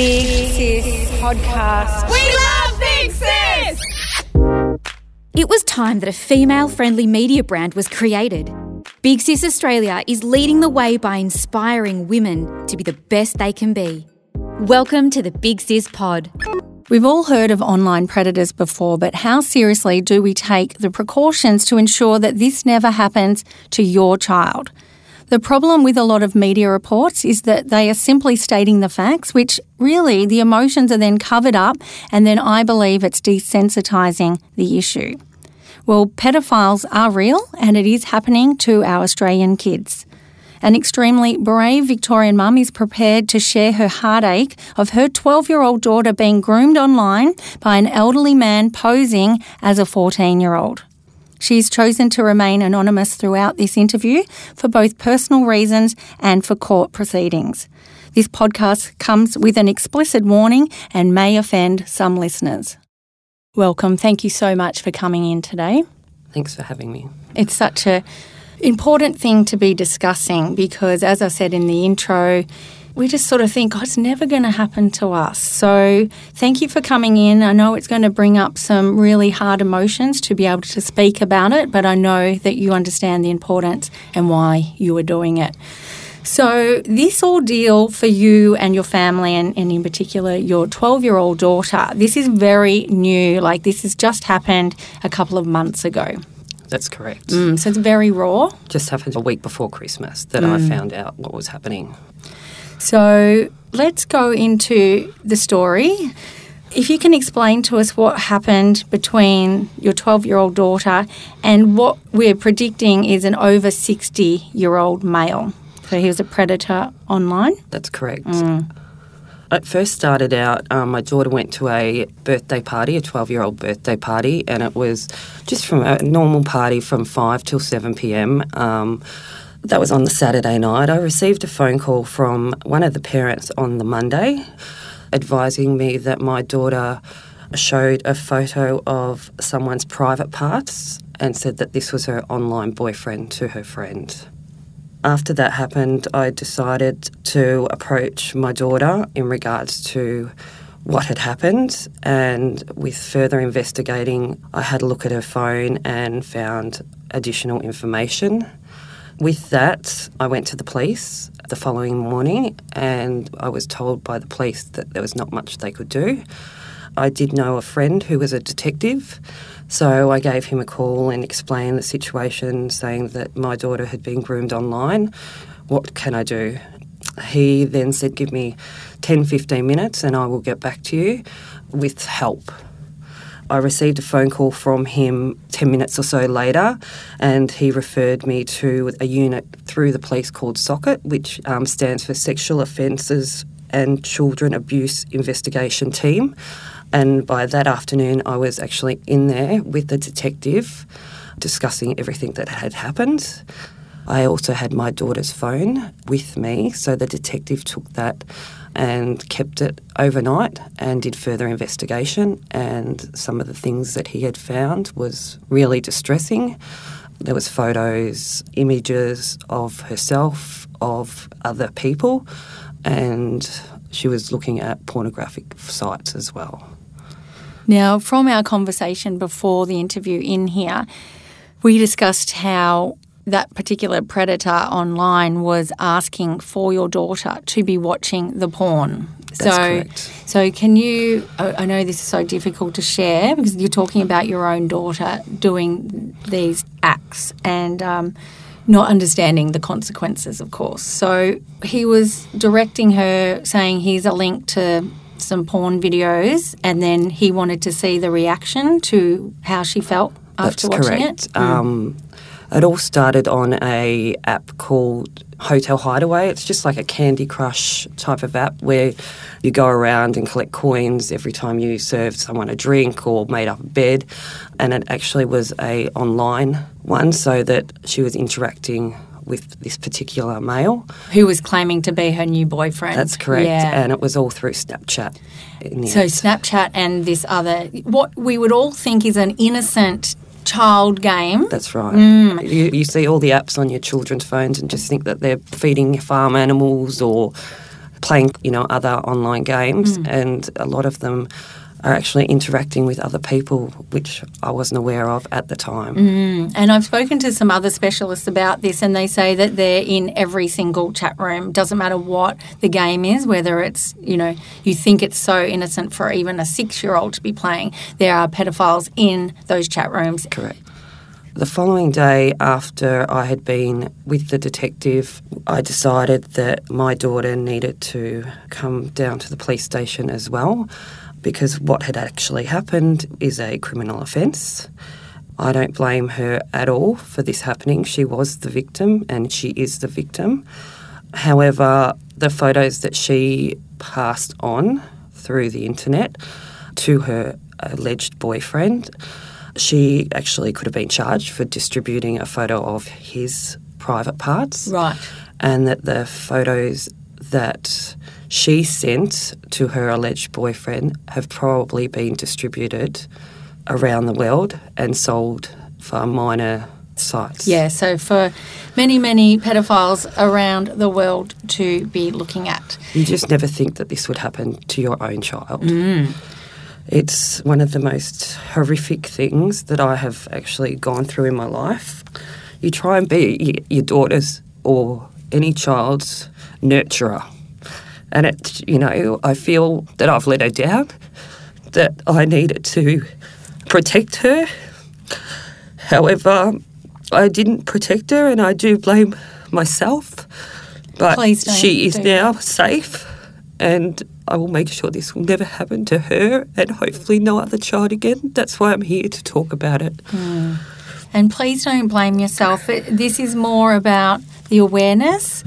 Big Sis Podcast. We love Big Sis! It was time that a female friendly media brand was created. Big Sis Australia is leading the way by inspiring women to be the best they can be. Welcome to the Big Sis Pod. We've all heard of online predators before, but how seriously do we take the precautions to ensure that this never happens to your child? The problem with a lot of media reports is that they are simply stating the facts, which really the emotions are then covered up, and then I believe it's desensitising the issue. Well, pedophiles are real and it is happening to our Australian kids. An extremely brave Victorian mum is prepared to share her heartache of her 12 year old daughter being groomed online by an elderly man posing as a 14 year old. She's chosen to remain anonymous throughout this interview for both personal reasons and for court proceedings. This podcast comes with an explicit warning and may offend some listeners. Welcome. Thank you so much for coming in today. Thanks for having me. It's such a important thing to be discussing because as I said in the intro, we just sort of think, oh, it's never going to happen to us. So, thank you for coming in. I know it's going to bring up some really hard emotions to be able to speak about it, but I know that you understand the importance and why you are doing it. So, this ordeal for you and your family, and, and in particular your 12 year old daughter, this is very new. Like, this has just happened a couple of months ago. That's correct. Mm, so, it's very raw. Just happened a week before Christmas that I found out what was happening. So let's go into the story. If you can explain to us what happened between your 12 year old daughter and what we're predicting is an over 60 year old male. So he was a predator online. That's correct. It first started out, um, my daughter went to a birthday party, a 12 year old birthday party, and it was just from a normal party from 5 till 7 pm. Um, that was on the Saturday night. I received a phone call from one of the parents on the Monday advising me that my daughter showed a photo of someone's private parts and said that this was her online boyfriend to her friend. After that happened, I decided to approach my daughter in regards to what had happened. And with further investigating, I had a look at her phone and found additional information. With that, I went to the police the following morning and I was told by the police that there was not much they could do. I did know a friend who was a detective, so I gave him a call and explained the situation, saying that my daughter had been groomed online. What can I do? He then said, Give me 10 15 minutes and I will get back to you with help. I received a phone call from him 10 minutes or so later, and he referred me to a unit through the police called SOCIT, which um, stands for Sexual Offences and Children Abuse Investigation Team. And by that afternoon, I was actually in there with the detective discussing everything that had happened. I also had my daughter's phone with me, so the detective took that and kept it overnight and did further investigation. And some of the things that he had found was really distressing. There was photos, images of herself, of other people, and she was looking at pornographic sites as well. Now, from our conversation before the interview in here, we discussed how that particular predator online was asking for your daughter to be watching the porn. That's so, correct. so can you? I know this is so difficult to share because you're talking about your own daughter doing these acts and um, not understanding the consequences, of course. So he was directing her, saying, "Here's a link to." Some porn videos, and then he wanted to see the reaction to how she felt after That's watching correct. it. Mm. It all started on a app called Hotel Hideaway. It's just like a Candy Crush type of app where you go around and collect coins every time you serve someone a drink or made up a bed. And it actually was a online one, so that she was interacting with this particular male. who was claiming to be her new boyfriend. That's correct. Yeah. And it was all through Snapchat. so end. Snapchat and this other, what we would all think is an innocent child game. That's right. Mm. You, you see all the apps on your children's phones and just think that they're feeding farm animals or playing, you know, other online games, and a lot of them are actually interacting with other people, which I wasn't aware of at the time. Mm. And I've spoken to some other specialists about this, and they say that they're in every single chat room. Doesn't matter what the game is, whether it's, you know, you think it's so innocent for even a six year old to be playing, there are pedophiles in those chat rooms. Correct. The following day, after I had been with the detective, I decided that my daughter needed to come down to the police station as well because what had actually happened is a criminal offence. I don't blame her at all for this happening. She was the victim and she is the victim. However, the photos that she passed on through the internet to her alleged boyfriend, she actually could have been charged for distributing a photo of his private parts. Right. And that the photos that she sent to her alleged boyfriend have probably been distributed around the world and sold for minor sites. Yeah, so for many, many pedophiles around the world to be looking at. You just never think that this would happen to your own child. Mm. It's one of the most horrific things that I have actually gone through in my life. You try and be your daughter's or any child's nurturer. And it, you know, I feel that I've let her down, that I needed to protect her. However, I didn't protect her, and I do blame myself. But she is now safe, and I will make sure this will never happen to her and hopefully no other child again. That's why I'm here to talk about it. Hmm. And please don't blame yourself. This is more about the awareness.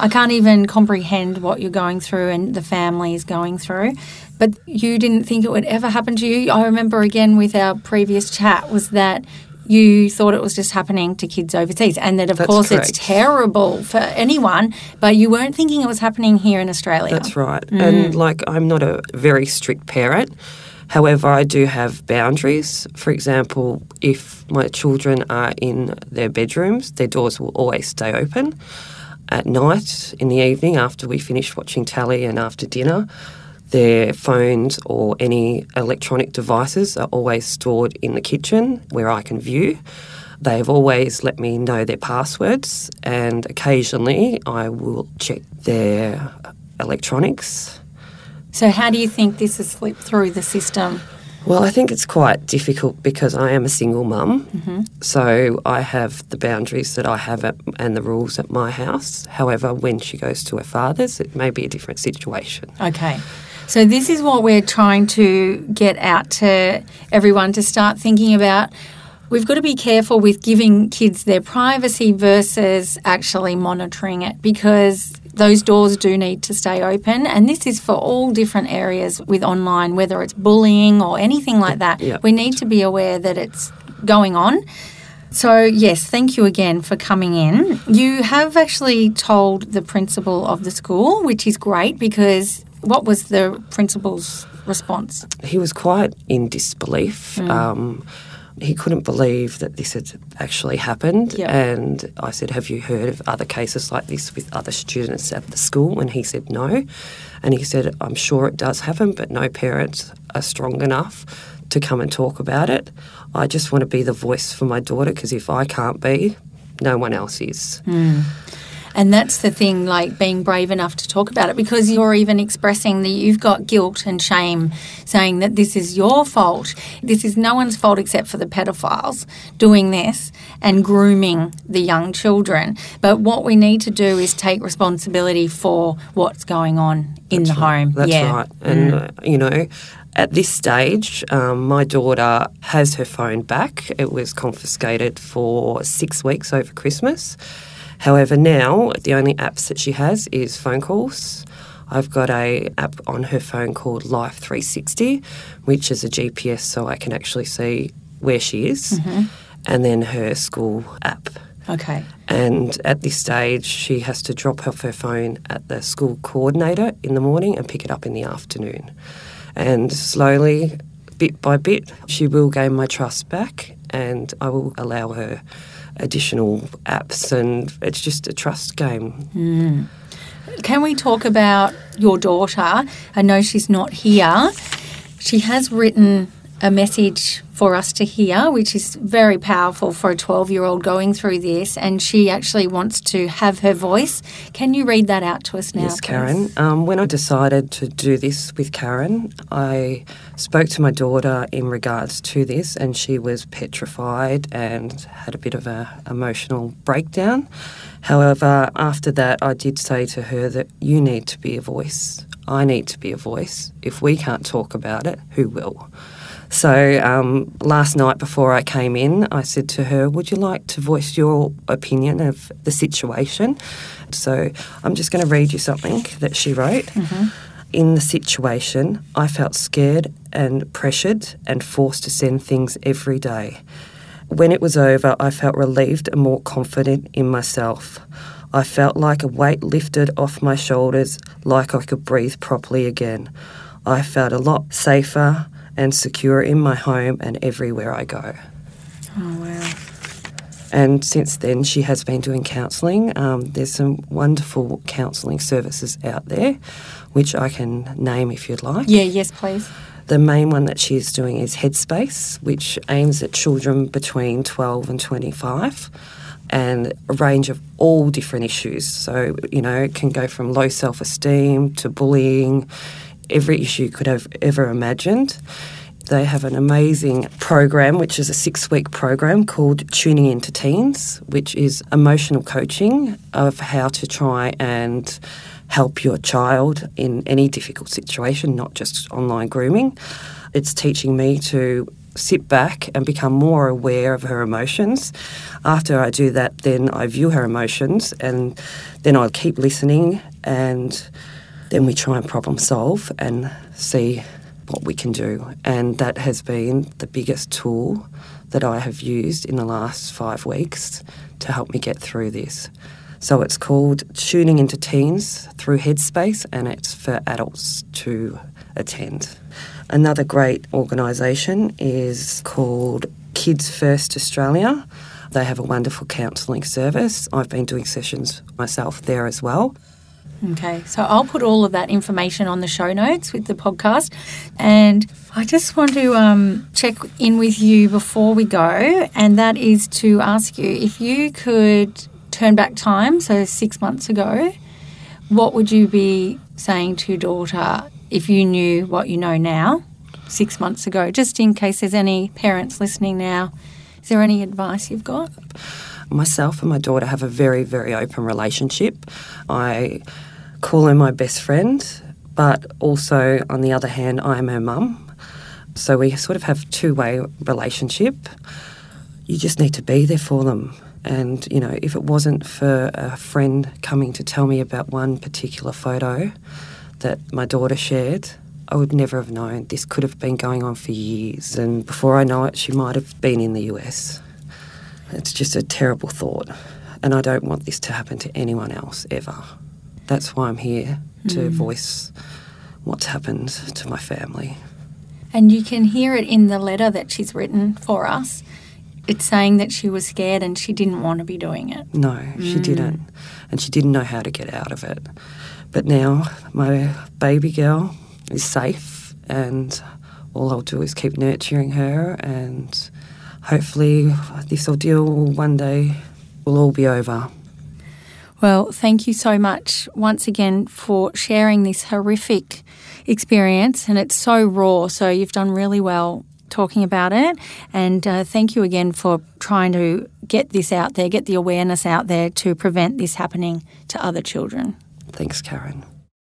I can't even comprehend what you're going through and the family is going through. But you didn't think it would ever happen to you. I remember again with our previous chat was that you thought it was just happening to kids overseas and that of That's course correct. it's terrible for anyone, but you weren't thinking it was happening here in Australia. That's right. Mm. And like, I'm not a very strict parent. However, I do have boundaries. For example, if my children are in their bedrooms, their doors will always stay open. At night, in the evening, after we finish watching telly and after dinner, their phones or any electronic devices are always stored in the kitchen where I can view. They've always let me know their passwords, and occasionally I will check their electronics. So, how do you think this has slipped through the system? Well, I think it's quite difficult because I am a single mum. Mm-hmm. So I have the boundaries that I have at, and the rules at my house. However, when she goes to her father's, it may be a different situation. Okay. So, this is what we're trying to get out to everyone to start thinking about. We've got to be careful with giving kids their privacy versus actually monitoring it because those doors do need to stay open. And this is for all different areas with online, whether it's bullying or anything like that. Yeah. We need to be aware that it's going on. So, yes, thank you again for coming in. You have actually told the principal of the school, which is great because what was the principal's response? He was quite in disbelief. Um, he couldn't believe that this had actually happened. Yeah. And I said, Have you heard of other cases like this with other students at the school? And he said, No. And he said, I'm sure it does happen, but no parents are strong enough to come and talk about it. I just want to be the voice for my daughter because if I can't be, no one else is. Hmm. And that's the thing, like being brave enough to talk about it because you're even expressing that you've got guilt and shame, saying that this is your fault. This is no one's fault except for the pedophiles doing this and grooming the young children. But what we need to do is take responsibility for what's going on in the home. That's yeah. right. And, uh, you know, at this stage, um, my daughter has her phone back. It was confiscated for six weeks over Christmas. However, now the only apps that she has is phone calls. I've got a app on her phone called Life 360, which is a GPS so I can actually see where she is, mm-hmm. and then her school app. Okay. And at this stage, she has to drop off her phone at the school coordinator in the morning and pick it up in the afternoon. And slowly, bit by bit, she will gain my trust back and I will allow her additional apps. And it's just a trust game. Hmm. Can we talk about your daughter. I know she's not here. She has written a message for us to hear, which is very powerful for a 12 year old going through this. And she actually wants to have her voice. Can you read that out to us now? Yes, Karen. Um, when I decided to do this with Karen, I spoke to my daughter in regards to this, and she was petrified and had a bit of an emotional breakdown. However, after that, I did say to her that you need to be a voice. I need to be a voice. If we can't talk about it, who will? So um, last night before I came in, I said to her, Would you like to voice your opinion of the situation? So I'm just going to read you something that she wrote. Mm-hmm. In the situation, I felt scared and pressured and forced to send things every day. When it was over, I felt relieved and more confident in myself. I felt like a weight lifted off my shoulders, like I could breathe properly again. I felt a lot safer and secure in my home and everywhere I go. Oh, wow. And since then, she has been doing counselling. Um, there's some wonderful counselling services out there, which I can name if you'd like. Yeah, yes, please. The main one that she's doing is Headspace, which aims at children between 12 and 25 and a range of all different issues. So, you know, it can go from low self esteem to bullying, every issue could have ever imagined. They have an amazing program, which is a six week program called Tuning Into Teens, which is emotional coaching of how to try and help your child in any difficult situation, not just online grooming. It's teaching me to sit back and become more aware of her emotions. After I do that, then I view her emotions and then I'll keep listening and then we try and problem solve and see what we can do. And that has been the biggest tool that I have used in the last five weeks to help me get through this. So it's called Tuning into Teens through Headspace, and it's for adults to attend. Another great organisation is called Kids First Australia. They have a wonderful counselling service. I've been doing sessions myself there as well. Okay, so I'll put all of that information on the show notes with the podcast. And I just want to um, check in with you before we go, and that is to ask you if you could turn back time, so six months ago, what would you be saying to your daughter if you knew what you know now, six months ago? Just in case there's any parents listening now, is there any advice you've got? Myself and my daughter have a very, very open relationship. I call her my best friend, but also, on the other hand, I am her mum. So we sort of have two way relationship. You just need to be there for them. And, you know, if it wasn't for a friend coming to tell me about one particular photo that my daughter shared, I would never have known. This could have been going on for years. And before I know it, she might have been in the US. It's just a terrible thought. And I don't want this to happen to anyone else ever that's why I'm here to mm. voice what's happened to my family. And you can hear it in the letter that she's written for us. It's saying that she was scared and she didn't want to be doing it. No, mm. she didn't. And she didn't know how to get out of it. But now my baby girl is safe and all I'll do is keep nurturing her and hopefully this ordeal one day will all be over. Well, thank you so much once again for sharing this horrific experience. And it's so raw. So you've done really well talking about it. And uh, thank you again for trying to get this out there, get the awareness out there to prevent this happening to other children. Thanks, Karen.